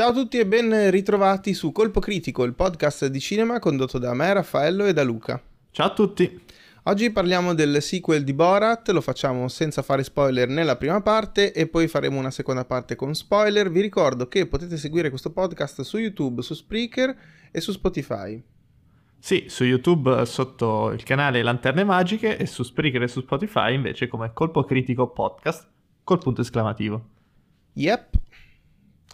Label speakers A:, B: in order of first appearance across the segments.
A: Ciao a tutti e ben ritrovati su Colpo Critico, il podcast di cinema condotto da me, Raffaello e da Luca.
B: Ciao a tutti.
A: Oggi parliamo del sequel di Borat, lo facciamo senza fare spoiler nella prima parte e poi faremo una seconda parte con spoiler. Vi ricordo che potete seguire questo podcast su YouTube, su Spreaker e su Spotify.
B: Sì, su YouTube sotto il canale Lanterne Magiche e su Spreaker e su Spotify invece come Colpo Critico Podcast col punto esclamativo.
A: Yep.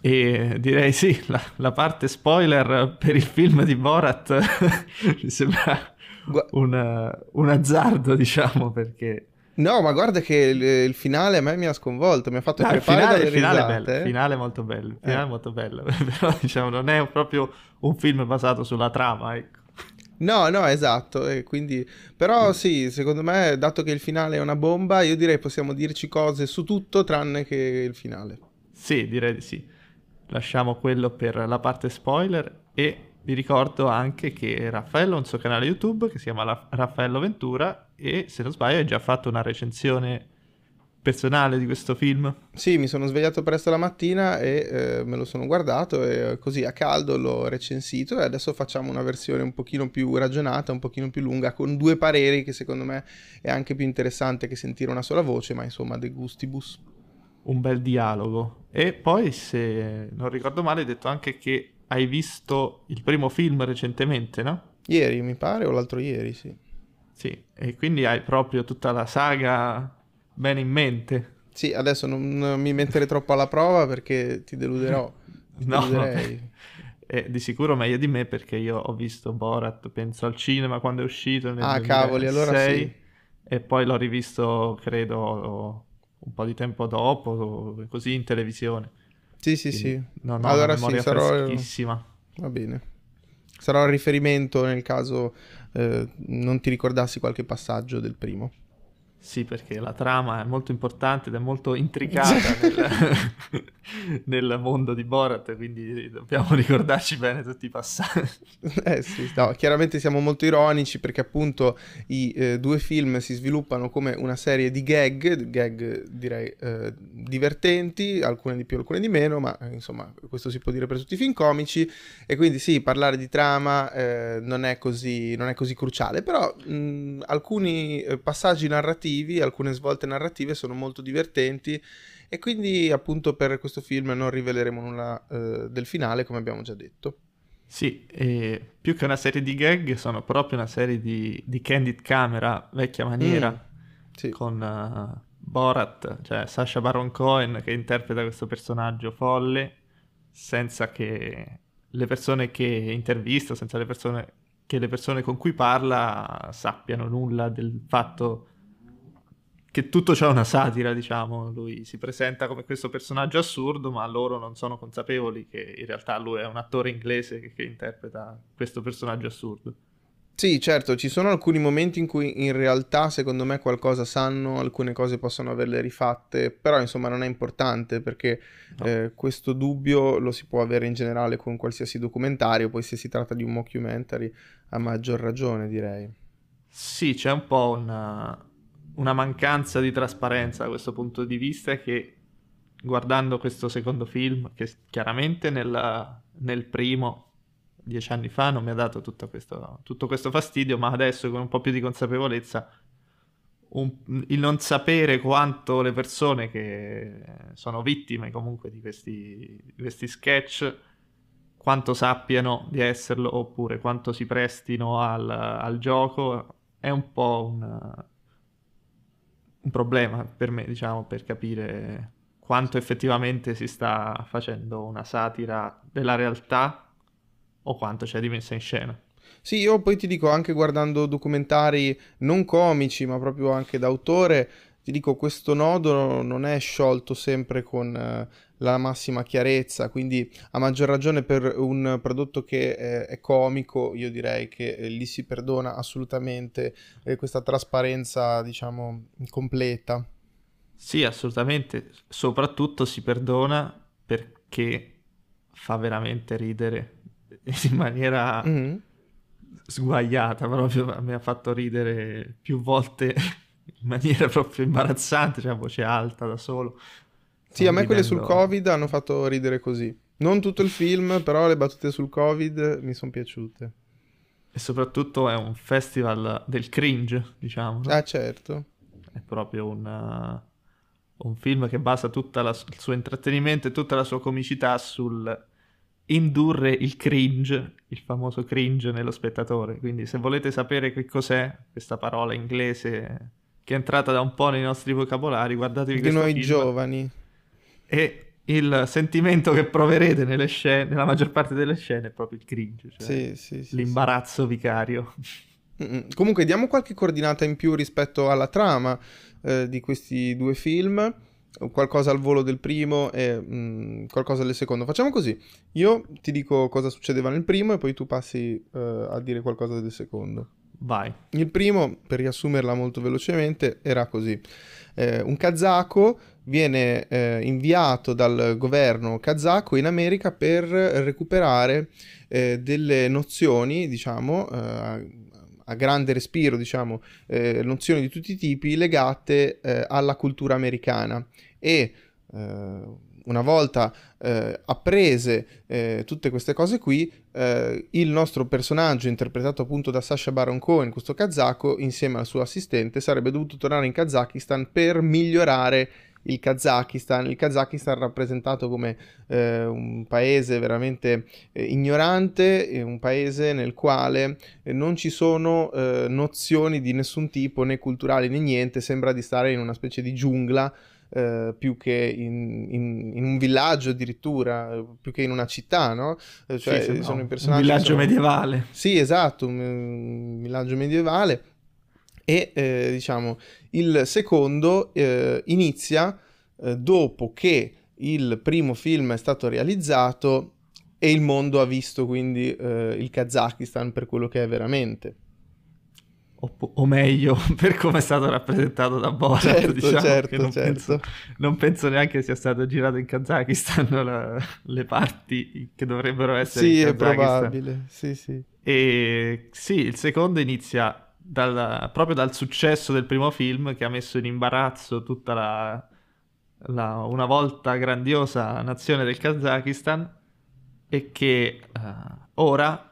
B: E direi sì, la, la parte spoiler per il film di Borat mi sembra un, un azzardo, diciamo, perché...
A: No, ma guarda che il, il, finale a me mi ha sconvolto, mi ha fatto no, il finale, il finale
B: bello, il finale molto bello, il finale eh. molto bello, però diciamo non è proprio un film basato sulla trama, ecco.
A: No, no, esatto, e quindi... però sì, secondo me, dato che il finale è una bomba, io direi possiamo dirci cose su tutto tranne che il finale.
B: Sì, direi di sì. Lasciamo quello per la parte spoiler e vi ricordo anche che Raffaello ha un suo canale YouTube che si chiama Raffaello Ventura e se non sbaglio hai già fatto una recensione personale di questo film.
A: Sì, mi sono svegliato presto la mattina e eh, me lo sono guardato e così a caldo l'ho recensito e adesso facciamo una versione un pochino più ragionata, un pochino più lunga, con due pareri che secondo me è anche più interessante che sentire una sola voce, ma insomma de gustibus.
B: Un bel dialogo. E poi, se non ricordo male, hai detto anche che hai visto il primo film recentemente, no?
A: Ieri, mi pare, o l'altro ieri, sì.
B: Sì, e quindi hai proprio tutta la saga bene in mente.
A: Sì, adesso non, mi mettere troppo alla prova perché ti deluderò. Ti
B: no, eh, di sicuro meglio di me perché io ho visto Borat, penso al cinema quando è uscito nel ah, 2006, cavoli, allora sì. E poi l'ho rivisto, credo, un po' di tempo dopo, così in televisione.
A: Sì, sì, Quindi, sì.
B: No, no, allora sì, sarò...
A: Va bene. Sarò a riferimento nel caso eh, non ti ricordassi qualche passaggio del primo.
B: Sì, perché la trama è molto importante ed è molto intricata nel, nel, mondo di Borat, quindi dobbiamo ricordarci bene tutti i passaggi.
A: Eh sì, no, chiaramente siamo molto ironici perché appunto i eh, due film si sviluppano come una serie di gag, gag direi eh, divertenti, alcune di più, alcune di meno, ma eh, insomma questo si può dire per tutti i film comici e quindi sì, parlare di trama eh, non è, così, non, è così, cruciale, però mh, alcuni eh, passaggi narrativi narrativi, alcune svolte narrative sono molto divertenti e quindi appunto per questo film non riveleremo nulla eh, del finale come abbiamo già detto.
B: Sì, e più che una serie di gag sono proprio una serie di, di candid camera vecchia maniera mm, sì. con uh, Borat, cioè Sasha Baron Cohen che interpreta questo personaggio folle senza che le persone che intervista, senza le persone che le persone con cui parla sappiano nulla del fatto che tutto c'è una satira, diciamo, lui si presenta come questo personaggio assurdo, ma loro non sono consapevoli che in realtà lui è un attore inglese che, che interpreta questo personaggio assurdo.
A: Sì, certo, ci sono alcuni momenti in cui in realtà secondo me qualcosa sanno, alcune cose possono averle rifatte, però insomma non è importante perché no. eh, questo dubbio lo si può avere in generale con qualsiasi documentario, poi se si tratta di un mockumentary a maggior ragione direi.
B: Sì, c'è un po' una, una mancanza di trasparenza da questo punto di vista che guardando questo secondo film, che chiaramente nel, nel primo, dieci anni fa, non mi ha dato tutto questo, tutto questo fastidio, ma adesso con un po' più di consapevolezza, un, il non sapere quanto le persone che sono vittime comunque di questi, di questi sketch, quanto sappiano di esserlo oppure quanto si prestino al, al gioco, è un po' un un problema per me, diciamo, per capire quanto effettivamente si sta facendo una satira della realtà o quanto c'è di messa in scena.
A: Sì, io poi ti dico, anche guardando documentari non comici, ma proprio anche d'autore, ti dico, questo nodo non è sciolto sempre con eh, la massima chiarezza, quindi a maggior ragione per un prodotto che eh, è comico, io direi che eh, lì si perdona assolutamente eh, questa trasparenza, diciamo, completa.
B: Sì, assolutamente, soprattutto si perdona perché fa veramente ridere in maniera mm-hmm. sguagliata, proprio mi ha fatto ridere più volte in maniera proprio imbarazzante, cioè a voce alta da solo.
A: Sì, a me quelle sul Covid hanno fatto ridere così. Non tutto il film, però le battute sul Covid mi sono piaciute.
B: E soprattutto è un festival del cringe, diciamo.
A: Ah, certo.
B: È proprio un, uh, un film che basa tutto il suo intrattenimento e tutta la sua comicità sul indurre il cringe, il famoso cringe nello spettatore. Quindi se volete sapere che cos'è questa parola inglese che è entrata da un po' nei nostri vocabolari, guardatevi
A: Di
B: questo
A: noi
B: film.
A: giovani.
B: E il sentimento che proverete nelle scene, nella maggior parte delle scene è proprio il cringe, cioè
A: Sì, sì, sì.
B: l'imbarazzo vicario.
A: Mm-mm. Comunque diamo qualche coordinata in più rispetto alla trama eh, di questi due film, qualcosa al volo del primo e mm, qualcosa del secondo. Facciamo così, io ti dico cosa succedeva nel primo e poi tu passi eh, a dire qualcosa del secondo.
B: Vai.
A: Il primo, per riassumerla molto velocemente, era così. Eh, un kazako viene eh, inviato dal governo kazako in America per recuperare eh, delle nozioni, diciamo, eh, a, grande respiro, diciamo, eh, nozioni di tutti i tipi legate eh, alla cultura americana. E eh, una volta eh, apprese eh, tutte queste cose qui, eh, il nostro personaggio, interpretato appunto da Sasha Baron Cohen, questo kazako, insieme al suo assistente, sarebbe dovuto tornare in Kazakistan per migliorare il Kazakistan. Il Kazakistan rappresentato come eh, un paese veramente eh, ignorante, un paese nel quale eh, non ci sono eh, nozioni di nessun tipo, né culturali né niente, sembra di stare in una specie di giungla. eh, più che in, in- in un villaggio addirittura, più che in una città, no? Eh, Cioè,
B: sì,
A: sono
B: no,
A: i personaggi
B: Un villaggio
A: sono-
B: medievale.
A: sì, esatto, un, un villaggio medievale. E eh, diciamo, il secondo eh, inizia eh, dopo che il primo film è stato realizzato e il mondo ha visto quindi eh, il Kazakistan per quello che è veramente.
B: O, o meglio, per come è stato rappresentato da Borat,
A: Certo,
B: diciamo,
A: certo,
B: non,
A: certo.
B: Penso, non penso neanche sia stato girato in Kazakistan la- le parti che dovrebbero essere
A: Sì,
B: in
A: è
B: Kazakistan.
A: probabile. Sì, sì.
B: E sì, il secondo inizia dal- proprio dal successo del primo film che ha messo in imbarazzo tutta la, la una volta grandiosa nazione del Kazakistan e che eh, ora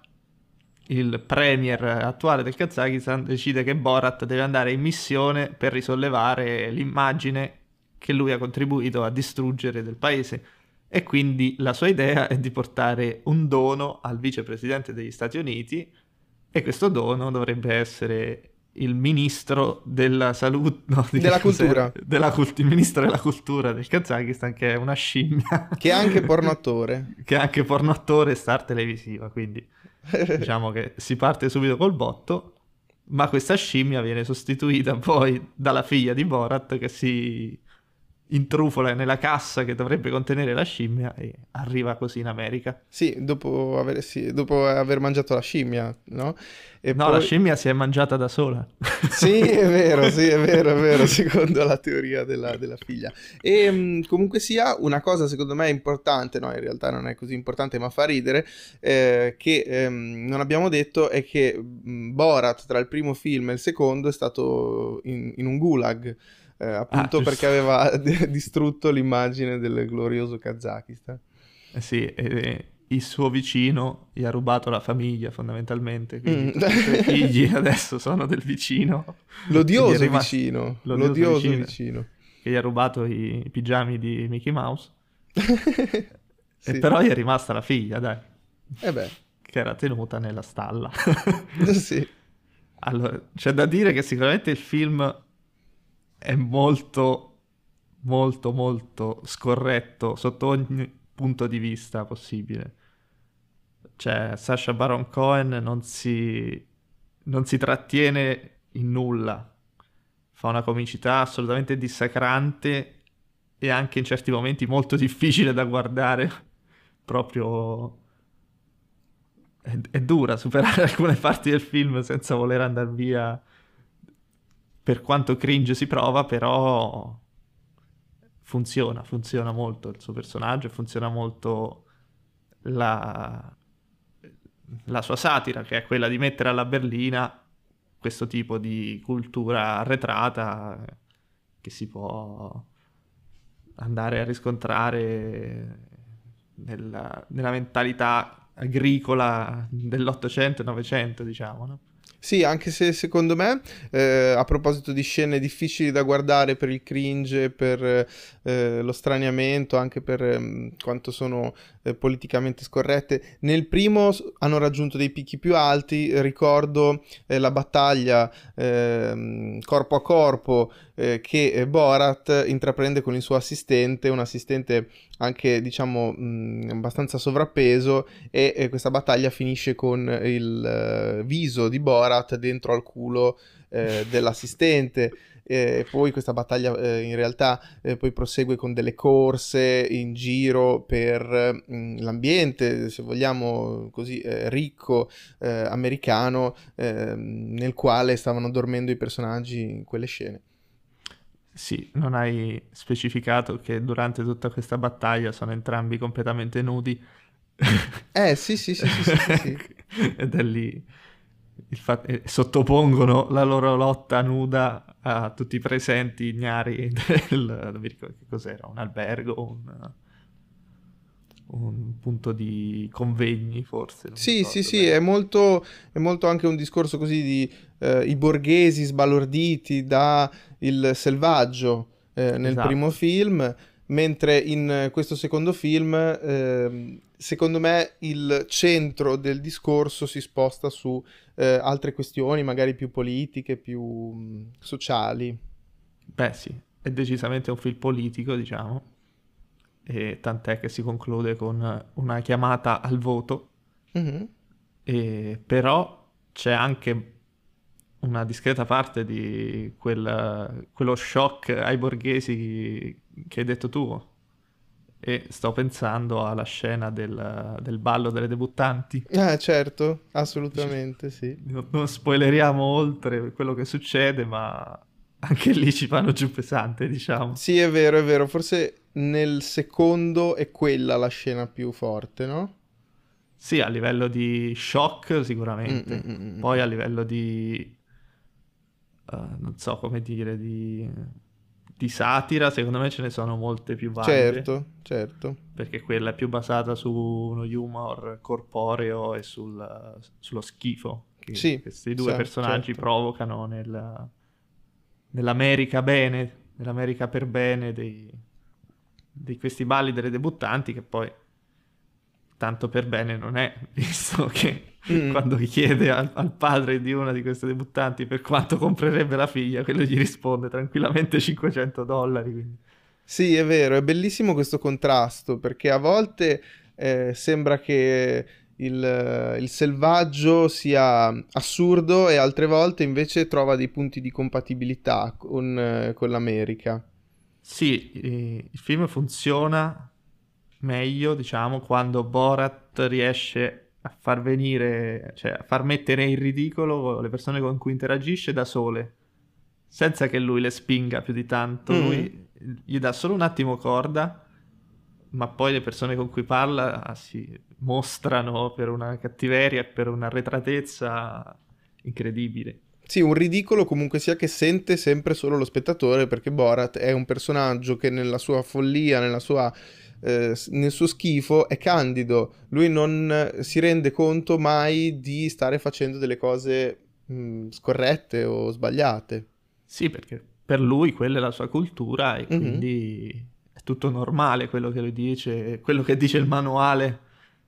B: il premier attuale del Kazakistan decide che Borat deve andare in missione per risollevare l'immagine che lui ha contribuito a distruggere del paese. E quindi la sua idea è di portare un dono al vicepresidente degli Stati Uniti e questo dono dovrebbe essere il ministro della salute, no,
A: Della cultura.
B: Della cult- il ministro della cultura del Kazakistan che è una scimmia
A: Che è anche pornoattore.
B: che è anche pornoattore e star televisiva, quindi diciamo che si parte subito col botto, ma questa scimmia viene sostituita poi dalla figlia di Borat che si intrufola nella cassa che dovrebbe contenere la scimmia e arriva così in America.
A: Sì, dopo aver, sì, dopo aver mangiato la scimmia, no? E
B: No,
A: poi-
B: la scimmia si è mangiata da sola.
A: Sì, è vero, sì, è vero, è vero, secondo la teoria della, della figlia. E mh, comunque sia, una cosa secondo me importante, no, in realtà non è così importante, ma fa ridere, eh, che ehm, non abbiamo detto è che mh, Borat tra il primo film e il secondo è stato in, in un gulag, eh, appunto
B: Ah,
A: perché aveva d- distrutto l'immagine del glorioso Kazakistan.
B: Eh sì, e il suo vicino gli ha rubato la famiglia fondamentalmente, quindi
A: Mm.
B: i figli adesso sono del vicino.
A: L'odioso
B: rimasto-
A: vicino,
B: l'odioso
A: l'odioso
B: vicino.
A: vicino.
B: che gli ha rubato i, i pigiami di Mickey Mouse.
A: Sì.
B: E però gli è rimasta la figlia, dai,
A: Eh beh,
B: che era tenuta nella stalla.
A: sì.
B: allora, c'è da dire che sicuramente il film è molto, molto, molto scorretto sotto ogni punto di vista possibile. Cioè, Sasha Baron Cohen non si, non si trattiene in nulla. Fa una comicità assolutamente dissacrante e anche in certi momenti molto difficile da guardare. Proprio... È, dura superare alcune parti del film senza voler andare via per quanto cringe si prova, però funziona, funziona molto il suo personaggio, funziona molto la, la sua satira, che è quella di mettere alla berlina questo tipo di cultura arretrata che si può andare a riscontrare nella, nella mentalità agricola dell'Ottocento e Novecento, diciamo, no?
A: Sì, anche se secondo me, eh, a proposito di scene difficili da guardare per il cringe, per eh, lo straniamento, anche per eh, quanto sono eh, politicamente scorrette, nel primo hanno raggiunto dei picchi più alti. Ricordo eh, la battaglia ehm, corpo a corpo eh, che Borat intraprende con il suo assistente, un assistente anche diciamo mh, abbastanza sovrappeso e, e, questa battaglia finisce con il uh, viso di Borat dentro al culo eh, dell'assistente e poi questa battaglia eh, in realtà eh, poi prosegue con delle corse in giro per mh, mm, l'ambiente, se vogliamo così, eh, ricco eh, americano ehm, nel quale stavano dormendo i personaggi in quelle scene.
B: Sì, non hai specificato che durante tutta questa battaglia sono entrambi completamente nudi.
A: Eh sì, sì, sì, sì.
B: Ed è lì il fatto, eh, sottopongono la loro lotta nuda a tutti i presenti ignari del, non mi ricordo che cos'era, un albergo, un, un punto di convegni forse.
A: Sì, sì, sì, è molto, è molto, anche un discorso così di eh, i borghesi sbalorditi da il selvaggio eh, nel esatto. primo film, mentre in questo secondo film, eh, secondo me, il centro del discorso si sposta su eh, altre questioni, magari più politiche, più mh, mm, sociali.
B: Beh sì, è decisamente un film politico, diciamo, e tant'è che si conclude con una chiamata al voto, mm-hmm. e, però c'è anche una discreta parte di quel, quello shock ai borghesi che hai detto tu. E sto pensando alla scena del, del ballo delle debuttanti.
A: Ah, certo, assolutamente, sì.
B: Non spoileriamo oltre quello che succede, ma anche lì ci fanno giù pesante, diciamo.
A: Sì, è vero, è vero. Forse nel secondo è quella la scena più forte, no?
B: Sì, a livello di shock sicuramente. Mm, mm, mm, mm. Poi a livello di uh, non so come dire, di, di, satira, secondo me ce ne sono molte più valide.
A: Certo, certo.
B: Perché quella è più basata su uno humor corporeo e sul, sullo schifo che sì, questi due sì, personaggi certo. provocano nel, nell'America bene, nell'America per bene dei, di questi balli delle debuttanti che poi tanto per bene non è, visto che mm. quando chiede al, al, padre di una di queste debuttanti per quanto comprerebbe la figlia, quello gli risponde tranquillamente 500 dollari. Quindi.
A: Sì, è vero, è bellissimo questo contrasto, perché a volte eh, sembra che il, il, selvaggio sia assurdo e altre volte invece trova dei punti di compatibilità con, con l'America.
B: Sì, il film funziona meglio, diciamo, quando Borat riesce a far venire, cioè a far mettere in ridicolo le persone con cui interagisce da sole, senza che lui le spinga più di tanto. Mm. Lui gli dà solo un attimo corda, ma poi le persone con cui parla ah, si mostrano per una cattiveria e per un'arretratezza incredibile.
A: Sì, un ridicolo comunque sia che sente sempre solo lo spettatore perché Borat è un personaggio che nella sua follia, nella sua eh, nel suo schifo è candido, lui non si rende conto mai di stare facendo delle cose mh, mm, scorrette o sbagliate.
B: Sì, perché per lui quella è la sua cultura e mhm. quindi mm-hmm. è tutto normale quello che lui dice, quello che dice il manuale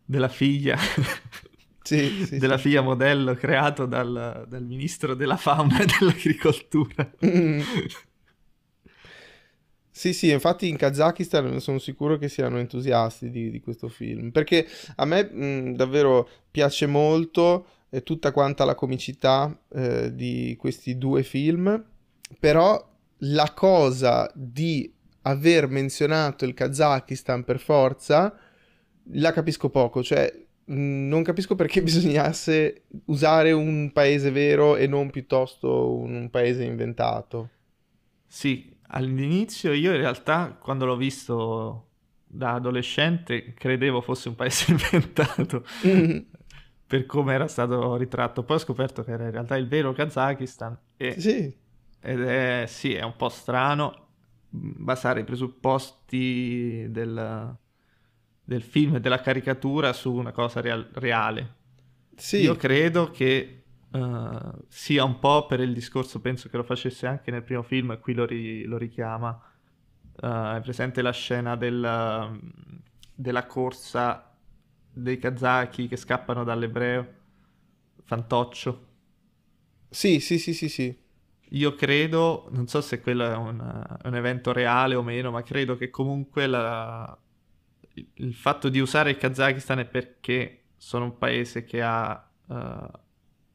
B: della figlia. Sì, sì, della figlia modello creato dal, dal, ministro della fauna e dell'agricoltura. Mm.
A: Sì, sì, infatti in Kazakistan sono sicuro che siano entusiasti di, di questo film, perché a me mh, davvero piace molto eh, tutta quanta la comicità eh, di questi due film, però la cosa di aver menzionato il Kazakistan per forza la capisco poco, cioè mh, non capisco perché bisognasse usare un paese vero e non piuttosto un, un paese inventato.
B: Sì, All'inizio io in realtà quando l'ho visto da adolescente credevo fosse un paese inventato mm. per come era stato ritratto. Poi ho scoperto che era in realtà il vero Kazakistan. E,
A: sì.
B: Ed è, sì, è un po' strano basare i presupposti del, del film e della caricatura su una cosa real- reale.
A: Sì.
B: Io credo che uh, sia un po' per il discorso, penso che lo facesse anche nel primo film, e qui lo, ri- lo richiama. Uh, è presente la scena del, della corsa dei kazaki che scappano dall'ebreo, fantoccio.
A: Sì, sì, sì, sì, sì.
B: Io credo, non so se quello è un, un evento reale o meno, ma credo che comunque la, il fatto di usare il Kazakistan è perché sono un paese che ha, uh,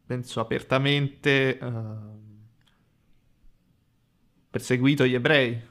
B: penso, apertamente uh, perseguito gli ebrei.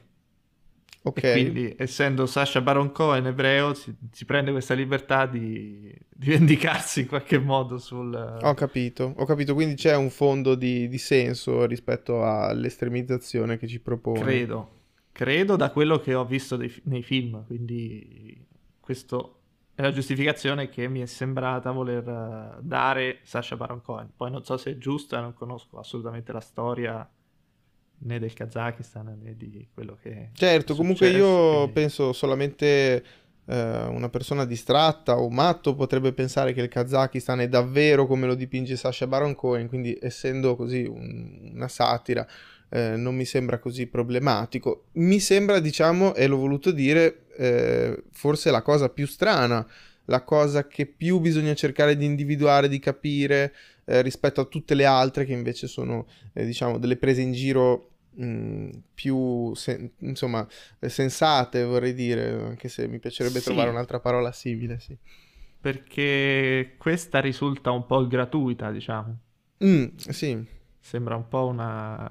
A: Ok.
B: E quindi, essendo Sasha Baron Cohen ebreo, si, si prende questa libertà di, di, vendicarsi in qualche modo sul...
A: Ho capito, ho capito. Quindi c'è un fondo di, di senso rispetto all'estremizzazione che ci propone.
B: Credo, credo da quello che ho visto dei, nei film, quindi questo è la giustificazione che mi è sembrata voler dare Sasha Baron Cohen. Poi non so se è giusta, non conosco assolutamente la storia né del Kazakistan né di quello che
A: certo comunque io quindi... penso solamente eh, una persona distratta o matto potrebbe pensare che il Kazakistan è davvero come lo dipinge Sasha Baron Cohen quindi essendo così un, una satira eh, non mi sembra così problematico mi sembra diciamo e l'ho voluto dire eh, forse la cosa più strana la cosa che più bisogna cercare di individuare di capire eh, rispetto a tutte le altre che invece sono eh, diciamo delle prese in giro Mm, più sen- insomma sensate vorrei dire anche se mi piacerebbe sì. trovare un'altra parola simile sì.
B: perché questa risulta un po' gratuita diciamo
A: mm, sì
B: sembra un po' una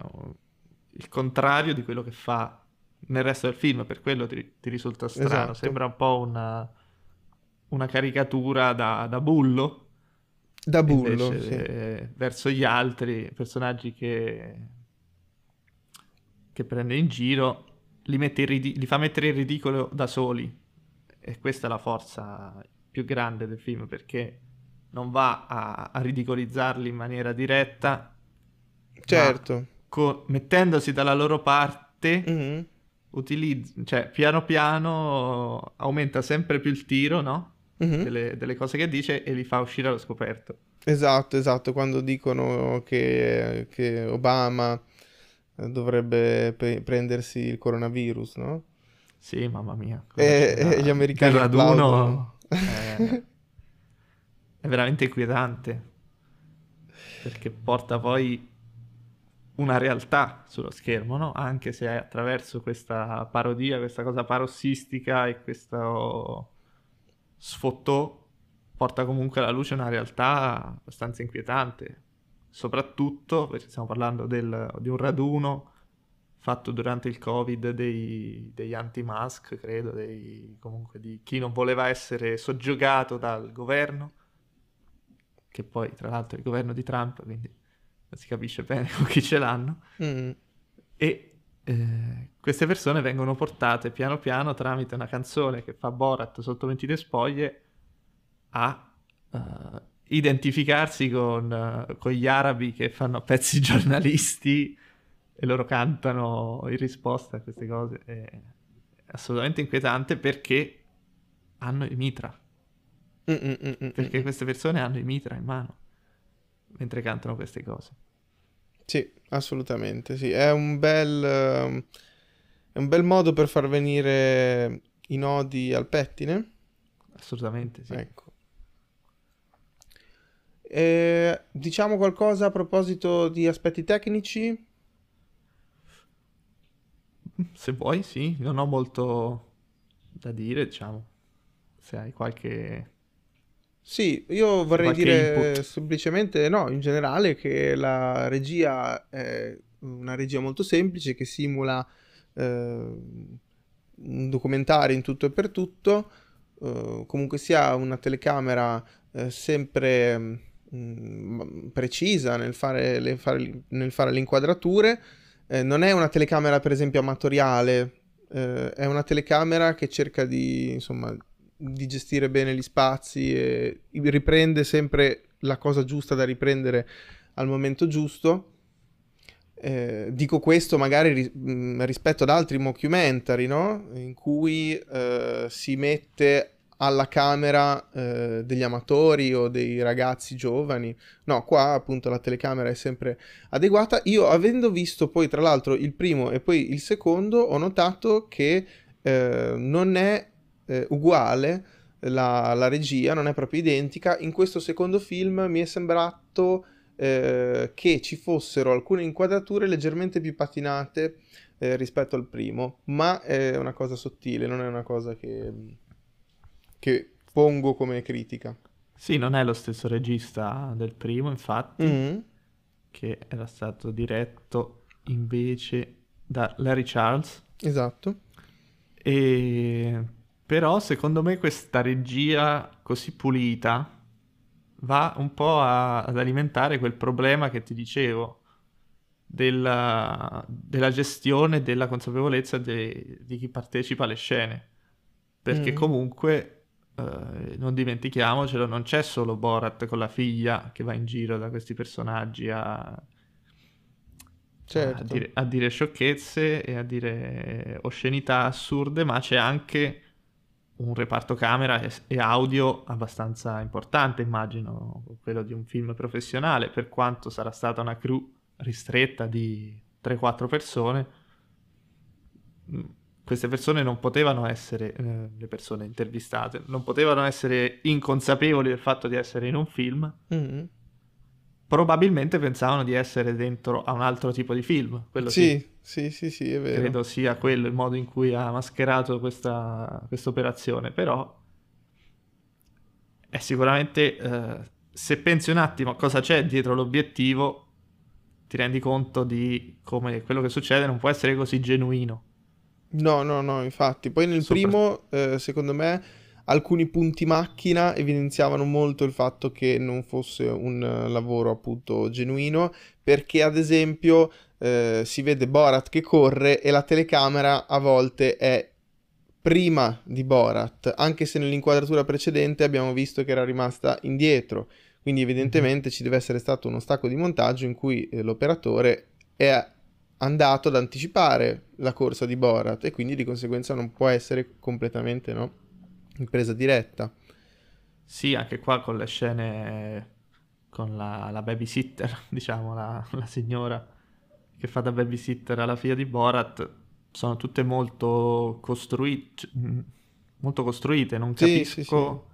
B: il contrario di quello che fa nel resto del film per quello ti, ti risulta strano esatto. sembra un po' una, una caricatura da, da bullo
A: da bullo
B: invece,
A: sì.
B: eh, verso gli altri personaggi che che prende in giro, li, ridi- li fa mettere in ridicolo da soli. E questa è la forza più grande del film perché non va a, a ridicolizzarli in maniera diretta,
A: certo,
B: co- mettendosi dalla loro parte,
A: mm-hmm.
B: Utilizz- cioè piano piano aumenta sempre più il tiro, no? Mm-hmm. Delle, delle, cose che dice e li fa uscire allo scoperto.
A: Esatto, esatto, quando dicono che, che Obama dovrebbe pre- prendersi il coronavirus, no?
B: Sì, mamma mia.
A: E, e, gli americani
B: il raduno è, è veramente inquietante perché porta poi una realtà sullo schermo, no? Anche se attraverso questa parodia, questa cosa parossistica e questo sfottò porta comunque alla luce una realtà abbastanza inquietante soprattutto perché stiamo parlando del, di un raduno fatto durante il covid dei, degli anti-mask, credo, dei, comunque di chi non voleva essere soggiogato dal governo, che poi tra l'altro è il governo di Trump, quindi non si capisce bene con chi ce l'hanno,
A: mm.
B: e eh, queste persone vengono portate piano piano tramite una canzone che fa Borat sotto mentite spoglie a uh, identificarsi con, uh, con, gli arabi che fanno pezzi giornalisti e loro cantano in risposta a queste cose. È assolutamente inquietante perché hanno il mitra.
A: Mm-mm-mm-mm.
B: Perché queste persone hanno il mitra in mano mentre cantano queste cose.
A: Sì, assolutamente, sì. È un bel, uh, è un bel modo per far venire i nodi al pettine.
B: Assolutamente, sì.
A: Ecco. E, diciamo qualcosa a proposito di aspetti tecnici?
B: Se vuoi, sì, non ho molto da dire, diciamo. Se hai qualche...
A: Sì, io vorrei dire input. semplicemente, no, in generale, che la regia è una regia molto semplice che simula eh, un documentario in tutto e per tutto. Eh, comunque sia una telecamera eh, sempre Mm, precisa nel fare, le, fare, nel fare le inquadrature. Eh, non è una telecamera, per esempio, amatoriale, eh, è una telecamera che cerca di, insomma, di gestire bene gli spazi e riprende sempre la cosa giusta da riprendere al momento giusto. Eh, dico questo magari ri- mm, rispetto ad altri mockumentary, no? In cui eh, si mette alla camera eh, degli amatori o dei ragazzi giovani. No, qua appunto la telecamera è sempre adeguata. Io avendo visto poi tra l'altro il primo e poi il secondo ho notato che eh, non è eh, uguale la, la, regia, non è proprio identica. In questo secondo film mi è sembrato eh, che ci fossero alcune inquadrature leggermente più patinate eh, rispetto al primo, ma è una cosa sottile, non è una cosa che, che pongo come critica.
B: Sì, non è lo stesso regista del primo, infatti, mm-hmm. che era stato diretto invece da Larry Charles.
A: Esatto.
B: E però secondo me questa regia così pulita va un po' a, ad alimentare quel problema che ti dicevo della, della gestione della consapevolezza de, di chi partecipa alle scene. Perché mm. comunque, eh, non dimentichiamocelo, non c'è solo Borat con la figlia che va in giro da questi personaggi a, certo. a, dire, a dire sciocchezze e a dire oscenità assurde, ma c'è anche un reparto camera e, audio abbastanza importante, immagino, quello di un film professionale, per quanto sarà stata una crew ristretta di 3-4 persone, mm, queste persone non potevano essere, eh, le persone intervistate, non potevano essere inconsapevoli del fatto di essere in un film. Mm-hmm. Probabilmente pensavano di essere dentro a un altro tipo di film. Quello
A: sì, sì, sì, sì, sì, è vero.
B: Credo sia quello il modo in cui ha mascherato questa operazione, però è sicuramente, eh, se pensi un attimo a cosa c'è dietro l'obiettivo, ti rendi conto di come quello che succede non può essere così genuino.
A: No, no, no, infatti. Poi nel Sopra... primo, eh, secondo me, alcuni punti macchina evidenziavano molto il fatto che non fosse un uh, lavoro appunto genuino, perché ad esempio eh, si vede Borat che corre e la telecamera a volte è prima di Borat, anche se nell'inquadratura precedente abbiamo visto che era rimasta indietro. Quindi evidentemente ci deve essere stato uno stacco di montaggio in cui eh, l'operatore è andato ad anticipare la corsa di Borat e quindi di conseguenza non può essere completamente no, in presa diretta.
B: Sì, anche qua con le scene con la, la babysitter, diciamo, la, la, signora che fa da babysitter alla figlia di Borat, sono tutte molto, costruite, molto costruite, non capisco... Sì, sì, sì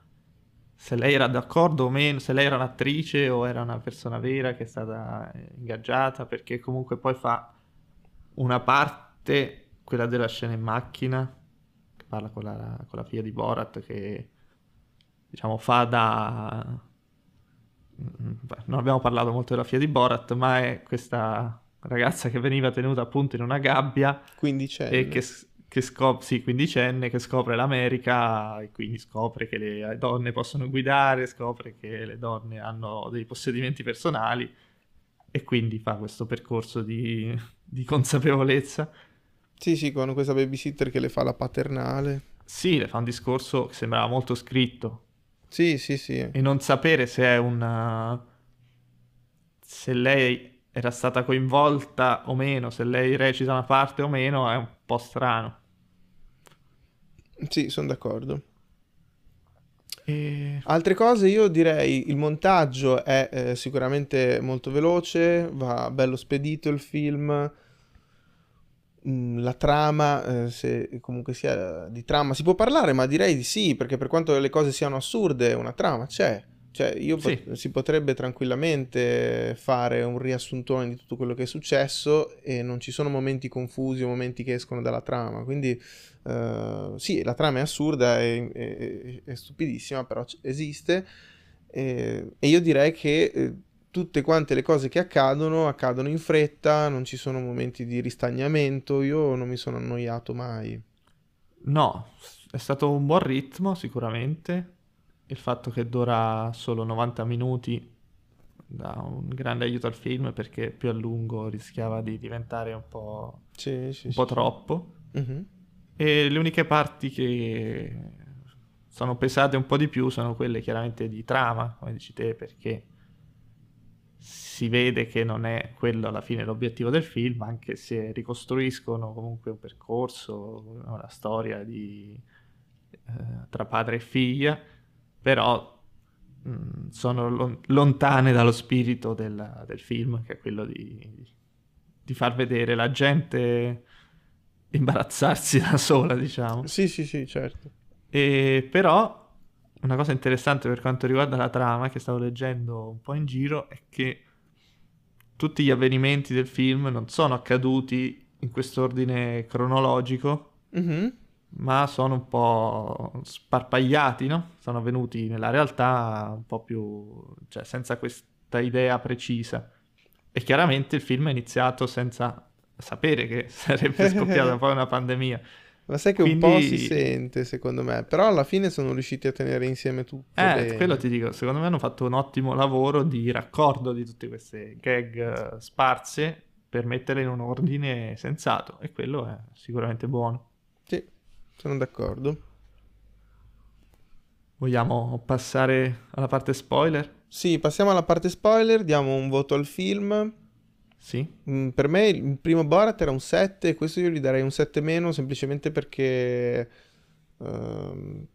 B: se lei era d'accordo o meno, se lei era un'attrice o era una persona vera che è stata ingaggiata, perché comunque poi fa una parte, quella della scena in macchina, parla con la, con la figlia di Borat, che diciamo fa da... Non abbiamo parlato molto della figlia di Borat, ma è questa ragazza che veniva tenuta appunto in una gabbia
A: e
B: che che scopre, sì, quindicenne, che scopre l'America e quindi scopre che le donne possono guidare, scopre che le donne hanno dei possedimenti personali e quindi fa questo percorso di, di consapevolezza.
A: Sì, sì, con questa babysitter che le fa la paternale.
B: Sì, le fa un discorso che sembrava molto scritto.
A: Sì, sì, sì.
B: E non sapere se è una... se lei era stata coinvolta o meno, se lei recita una parte o meno, è un po' strano.
A: Sì, sono d'accordo. E... Altre cose io direi il montaggio è eh, sicuramente molto veloce, va bello spedito il film, mm, la trama, eh, se comunque sia di trama si può parlare, ma direi di sì, perché per quanto le cose siano assurde, una trama c'è. Cioè, io sì. pot- si potrebbe tranquillamente fare un riassuntone di tutto quello che è successo e non ci sono momenti confusi o momenti che escono dalla trama. Quindi, uh, sì, la trama è assurda e è, è, stupidissima, però esiste. E, e io direi che eh, tutte quante le cose che accadono accadono in fretta, non ci sono momenti di ristagnamento. Io non mi sono annoiato mai.
B: No, è stato un buon ritmo sicuramente il fatto che dura solo 90 minuti dà un grande aiuto al film perché più a lungo rischiava di diventare un po', sì, sì, un po troppo. Uh-huh. E le uniche parti che sono pesate un po' di più sono quelle chiaramente di trama, come dici te, perché si vede che non è quello alla fine l'obiettivo del film, anche se ricostruiscono comunque un percorso, una storia di eh, tra padre e figlia, però mh, mm, sono lon- lontane dallo spirito del, del, film, che è quello di, di far vedere la gente imbarazzarsi da sola, diciamo.
A: Sì, sì, sì, certo.
B: E però una cosa interessante per quanto riguarda la trama che stavo leggendo un po' in giro è che tutti gli avvenimenti del film non sono accaduti in quest'ordine cronologico, mm-hmm. ma sono un po' sparpagliati, no? Sono avvenuti nella realtà un po' più... cioè senza questa idea precisa. E chiaramente il film è iniziato senza sapere che sarebbe scoppiata poi una pandemia.
A: Ma sai che Quindi... un po' si sente, secondo me. Però alla fine sono riusciti a tenere insieme tutto.
B: Eh, bene. quello ti dico. Secondo me hanno fatto un ottimo lavoro di raccordo di tutte queste gag eh, sparse per metterle in un ordine sensato. E quello è sicuramente buono.
A: Sì, sono d'accordo.
B: Vogliamo passare alla parte spoiler?
A: Sì, passiamo alla parte spoiler. Diamo un voto al film.
B: Sì.
A: Mm, per me il primo Borat era un 7 questo io gli darei un 7 meno semplicemente perché uh,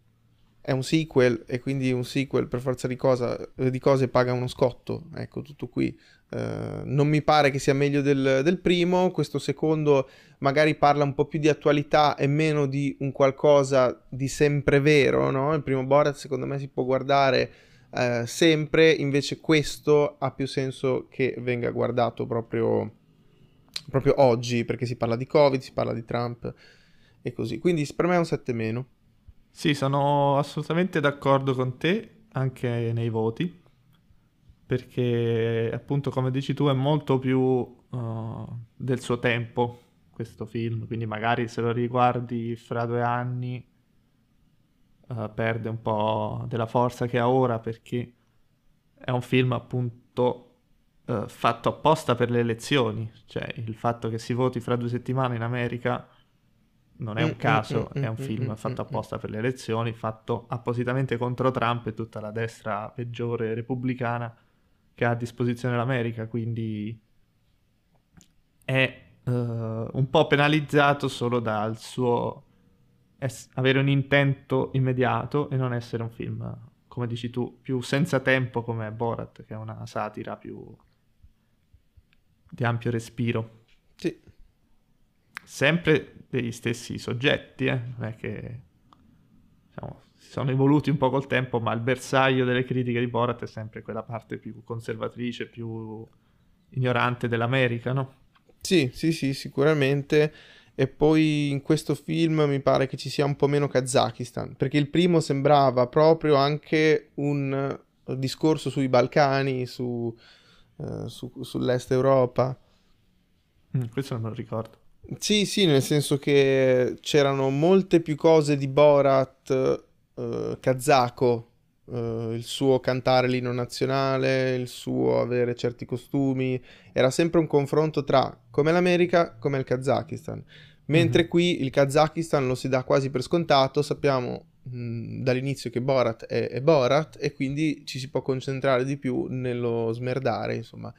A: è un sequel e quindi un sequel per forza di, cosa, di cose paga uno scotto, ecco tutto qui. Uh, non mi pare che sia meglio del, del, primo, questo secondo magari parla un po' più di attualità e meno di un qualcosa di sempre vero, no? Il primo Borat secondo me si può guardare eh, sempre, invece questo ha più senso che venga guardato proprio, proprio oggi, perché si parla di Covid, si parla di Trump e così. Quindi per me è un 7 meno.
B: Sì, sono assolutamente d'accordo con te, anche nei voti, perché appunto come dici tu è molto più uh, del suo tempo questo film, quindi magari se lo riguardi fra due anni uh, perde un po' della forza che ha ora perché è un film appunto uh, fatto apposta per le elezioni, cioè il fatto che si voti fra due settimane in America non è un mm, mm, caso, mm, è un film fatto apposta per le elezioni, fatto appositamente contro Trump e tutta la destra peggiore repubblicana che ha a disposizione l'America, quindi è uh, un po' penalizzato solo dal suo es- avere un intento immediato e non essere un film, come dici tu, più senza tempo come Borat, che è una satira più di ampio respiro.
A: Sì.
B: Sempre degli stessi soggetti, eh? non è che diciamo, si sono evoluti un po' col tempo, ma il bersaglio delle critiche di Borat è sempre quella parte più conservatrice, più ignorante dell'America, no?
A: Sì, sì, sì, sicuramente e poi in questo film mi pare che ci sia un po' meno Kazakistan, perché il primo sembrava proprio anche un discorso sui Balcani, su, uh, su, sull'est Europa.
B: Mm, questo non lo ricordo.
A: Sì, sì, nel senso che c'erano molte più cose di Borat uh, kazako, uh, il suo cantare l'inno nazionale, il suo avere certi costumi, era sempre un confronto tra come l'America, come il Kazakistan. Mentre mm-hmm. qui il Kazakistan lo si dà quasi per scontato, sappiamo mh, dall'inizio che Borat è, è, Borat e quindi ci si può concentrare di più nello smerdare, insomma,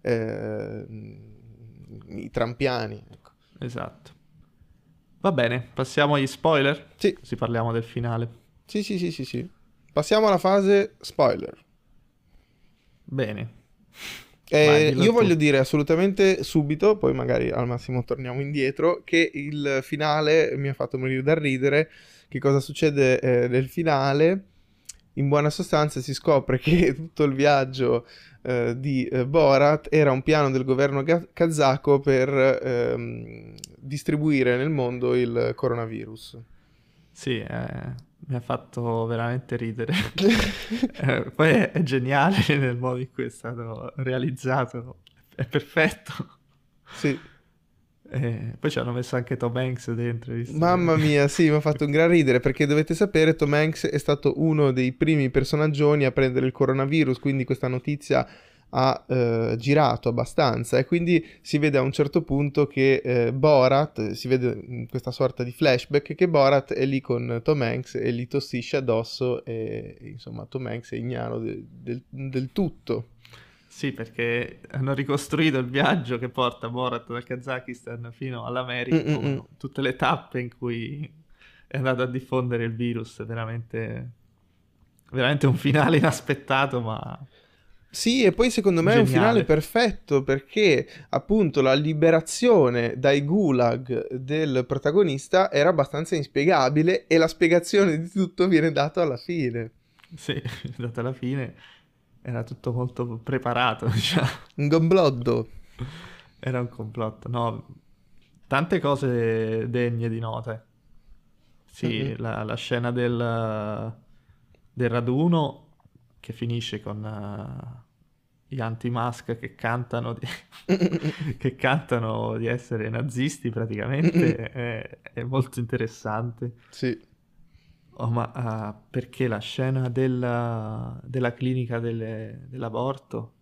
A: eh, i trampiani. Ecco.
B: Esatto. Va bene, passiamo agli spoiler?
A: Sì.
B: Così parliamo del finale.
A: Sì, sì, sì, sì, sì. Passiamo alla fase spoiler.
B: Bene.
A: Eh, io tu. voglio dire assolutamente subito, poi magari al massimo torniamo indietro, che il finale mi ha fatto morire dal ridere. Che cosa succede eh, nel finale? In buona sostanza si scopre che tutto il viaggio eh, di eh, Borat era un piano del governo ga- kazako per ehm, distribuire nel mondo il coronavirus.
B: Sì, eh, mi ha fatto veramente ridere. eh, poi è, è, geniale nel modo in cui è stato realizzato, è perfetto.
A: Sì.
B: Eh, poi ci hanno messo anche Tom Hanks dentro.
A: Mamma mia, sì, mi ha fatto un gran ridere perché dovete sapere Tom Hanks è stato uno dei primi personaggioni a prendere il coronavirus, quindi questa notizia ha eh, girato abbastanza e quindi si vede a un certo punto che eh, Borat, si vede in questa sorta di flashback che Borat è lì con Tom Hanks e li tossisce addosso e insomma Tom Hanks è ignaro de- del, del tutto.
B: Sì, perché hanno ricostruito il viaggio che porta Borat dal Kazakistan fino all'America, mm, mm, mm. tutte le tappe in cui è andato a diffondere il virus, veramente, veramente un finale inaspettato, ma...
A: Sì, e poi secondo me
B: Geniale.
A: è un finale perfetto perché appunto la liberazione dai gulag del protagonista era abbastanza inspiegabile e la spiegazione di tutto viene data alla fine.
B: Sì, dato alla fine era tutto molto preparato, diciamo.
A: Un gombloddo.
B: Era un complotto, no, tante cose degne di note. Sì,
A: Mhm.
B: la, la scena del, del raduno che finisce con eh, gli anti-mask che cantano di, che cantano di essere nazisti praticamente. È, è molto interessante.
A: Sì.
B: Oh, ma ah, perché la scena della, della clinica delle- dell'aborto,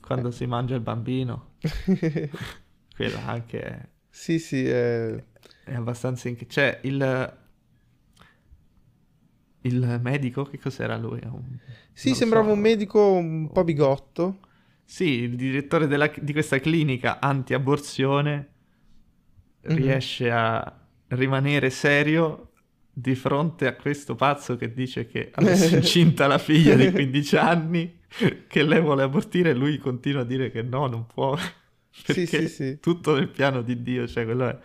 B: quando si mangia il bambino, quella anche è,
A: sì, sì, è...
B: è abbastanza... inc- Cioè, il, il medico, che cos'era lui? Un-
A: Sì, sembrava
B: so.
A: un medico un po' bigotto.
B: Sì, il direttore della- di questa clinica anti-aborzione
A: Mhm.
B: riesce a rimanere serio di fronte a questo pazzo che dice che ha messo incinta la figlia di 15 anni, che lei vuole abortire e lui continua a dire che no, non può.
A: Sì,
B: Perché
A: sì, sì.
B: tutto nel piano di Dio, cioè quello è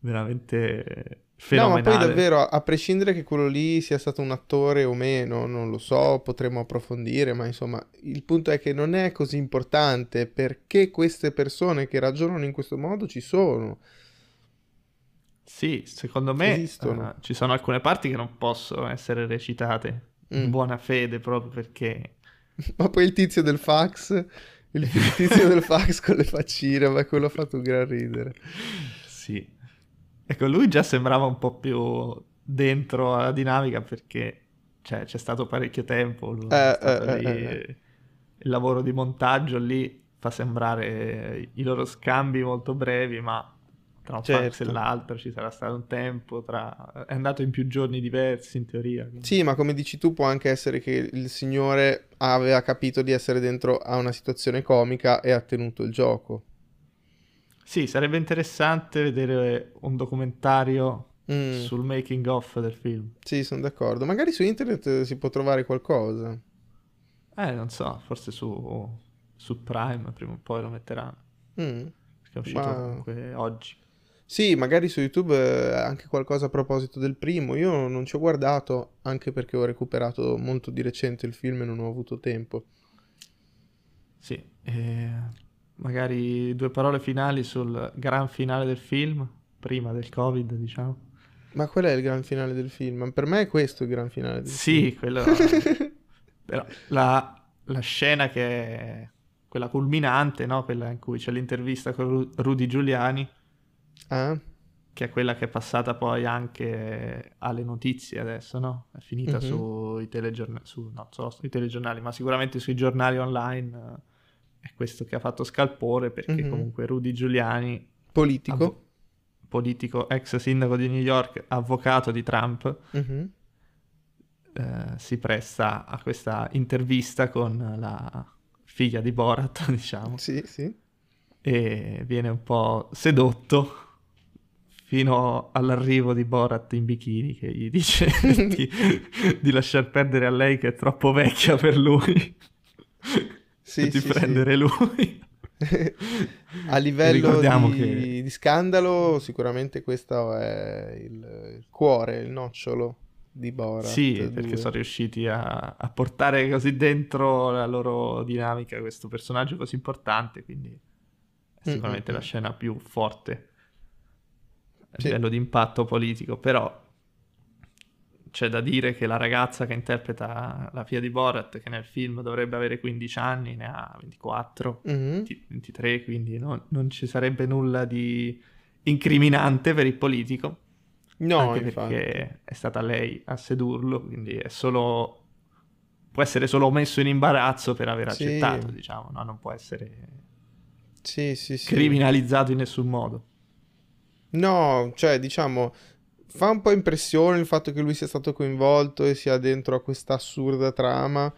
B: veramente
A: No, ma
B: fenomenale.
A: poi davvero, a prescindere che quello lì sia stato un attore o meno, non lo so, potremmo approfondire, ma insomma, il punto è che non è così importante perché queste persone che ragionano in questo modo ci sono.
B: Sì, secondo me eh, ci sono alcune parti che non possono essere recitate in
A: Mm.
B: buona fede proprio perché
A: Ma poi il tizio del fax, il tizio del fax con le faccine, ma quello ha fatto un gran ridere.
B: Sì. Ecco, lui già sembrava un po' più dentro alla dinamica perché cioè, c'è stato parecchio tempo.
A: Eh,
B: stato
A: eh,
B: lì,
A: eh, eh.
B: Il lavoro di montaggio lì fa sembrare i loro scambi molto brevi, ma tra un fax
A: Certo.
B: e l'altro ci sarà stato un tempo. Tra... È andato in più giorni diversi in teoria. quindi-
A: Sì, ma come dici tu può anche essere che il signore aveva capito di essere dentro a una situazione comica e ha tenuto il gioco.
B: Sì, sarebbe interessante vedere un documentario
A: Mm,
B: sul making of del film.
A: Sì, sono d'accordo. Magari su internet eh, si può trovare qualcosa.
B: Eh, non so, forse su, su Prime prima o poi lo metteranno.
A: Mm.
B: Perché è uscito
A: Ma-
B: comunque oggi.
A: Sì, magari su YouTube eh, anche qualcosa a proposito del primo. Io non ci ho guardato, anche perché ho recuperato molto di recente il film e non ho avuto tempo.
B: Sì, e magari due parole finali sul gran finale del film, prima del Covid, diciamo.
A: Ma qual è il gran finale del film? Per me è questo il gran finale del
B: Sì, quello...
A: film.
B: Però la, la scena che è quella culminante, no? Quella in cui c'è l'intervista con Ru- Rudy Giuliani,
A: Ah?
B: che è quella che è passata poi anche alle notizie adesso, no? È finita
A: Mhm.
B: sui telegiornali, su, no, solo sui telegiornali, ma sicuramente sui giornali online. È questo che ha fatto scalpore perché
A: Mhm.
B: comunque Rudy Giuliani,
A: Politico.
B: avvo- politico, ex sindaco di New York, avvocato di Trump,
A: Mhm.
B: eh, si presta a questa intervista con la figlia di Borat, diciamo,
A: Sì, sì.
B: e viene un po' sedotto fino all'arrivo di Borat in bikini che gli dice di, di lasciar perdere a lei che è troppo vecchia per lui
A: Sì,
B: di
A: sì, sì.
B: prendere lui.
A: A livello di,
B: che-
A: di scandalo, sicuramente questo è il, il cuore, il nocciolo di Borat.
B: Sì,
A: 2.
B: perché sono riusciti a, a portare così dentro la loro dinamica questo personaggio così importante, quindi è sicuramente
A: Mm, mm,
B: la scena più forte a
A: Sì.
B: livello di impatto politico, però c'è da dire che la ragazza che interpreta la figlia di Borat, che nel film dovrebbe avere 15 anni, ne ha 24,
A: Mhm.
B: 20 23, quindi non, non ci sarebbe nulla di incriminante per il politico.
A: No,
B: perché è stata lei a sedurlo, quindi è solo può essere solo messo in imbarazzo per aver
A: Sì.
B: accettato, diciamo, no? non può essere
A: Sì, sì, sì.
B: criminalizzato in nessun modo.
A: No, cioè, diciamo, fa un po' impressione il fatto che lui sia stato coinvolto e sia dentro a questa assurda trama,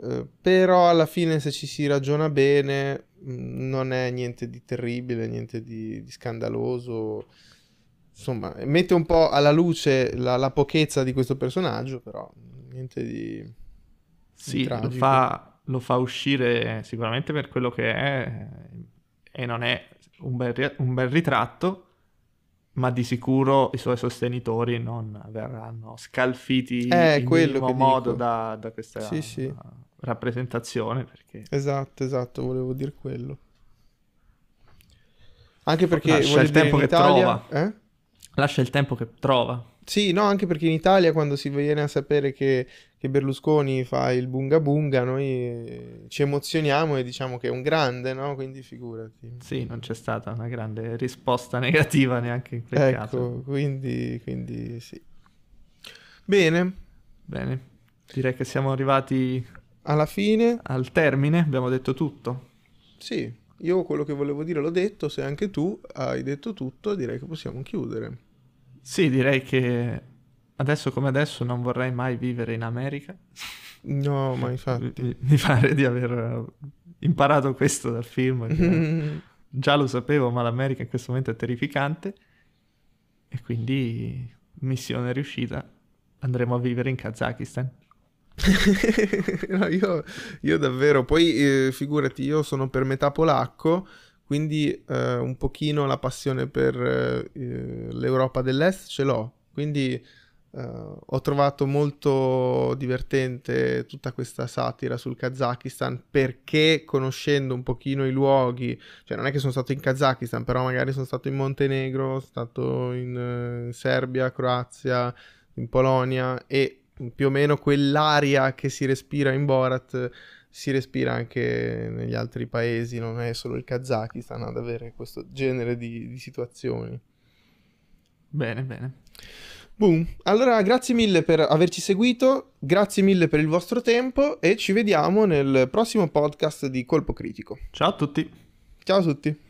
A: eh, però alla fine se ci si ragiona bene, mh, non è niente di terribile, niente di, di scandaloso. insomma, mette un po' alla luce la, la pochezza di questo personaggio, però niente di...
B: Sì, lo fa, lo fa, uscire sicuramente per quello che è e non è un bel, un bel ritratto, ma di sicuro i suoi sostenitori non verranno scalfiti
A: eh,
B: in minimo modo da, da, questa
A: sì, sì.
B: rappresentazione. Perché...
A: Esatto, esatto, volevo dire quello. Anche perché
B: lascia il tempo che
A: Italia...
B: trova.
A: Eh?
B: Lascia il tempo che trova.
A: Sì, no, anche perché in Italia quando si viene a sapere che, che Berlusconi fa il bunga bunga, noi ci emozioniamo e diciamo che è un grande, no? Quindi figurati.
B: Sì, non c'è stata una grande risposta negativa neanche in quel
A: ecco,
B: caso.
A: quindi, quindi sì. Bene.
B: Bene, direi che siamo arrivati
A: alla fine.
B: Al termine, abbiamo detto tutto.
A: Sì, io quello che volevo dire l'ho detto, se anche tu hai detto tutto direi che possiamo chiudere.
B: Sì, direi che adesso come adesso non vorrei mai vivere in America.
A: No, ma infatti.
B: Mi, mi pare di aver imparato questo dal film. già lo sapevo, ma l'America in questo momento è terrificante. E quindi, missione riuscita, andremo a vivere in Kazakistan.
A: no, io, io, davvero, poi eh, figurati, io sono per metà polacco, quindi eh, un pochino la passione per eh, l'Europa dell'Est ce l'ho, quindi Uh, ho trovato molto divertente tutta questa satira sul Kazakistan perché conoscendo un pochino i luoghi, cioè non è che sono stato in Kazakistan, però magari sono stato in Montenegro, sono stato in uh, Serbia, Croazia, in Polonia e più o meno quell'aria che si respira in Borat si respira anche negli altri paesi, non è solo il Kazakistan ad avere questo genere di, di situazioni.
B: Bene, bene.
A: Boom. Allora, grazie mille per averci seguito, grazie mille per il vostro tempo e ci vediamo nel prossimo podcast di Colpo Critico.
B: Ciao a tutti.
A: Ciao a tutti.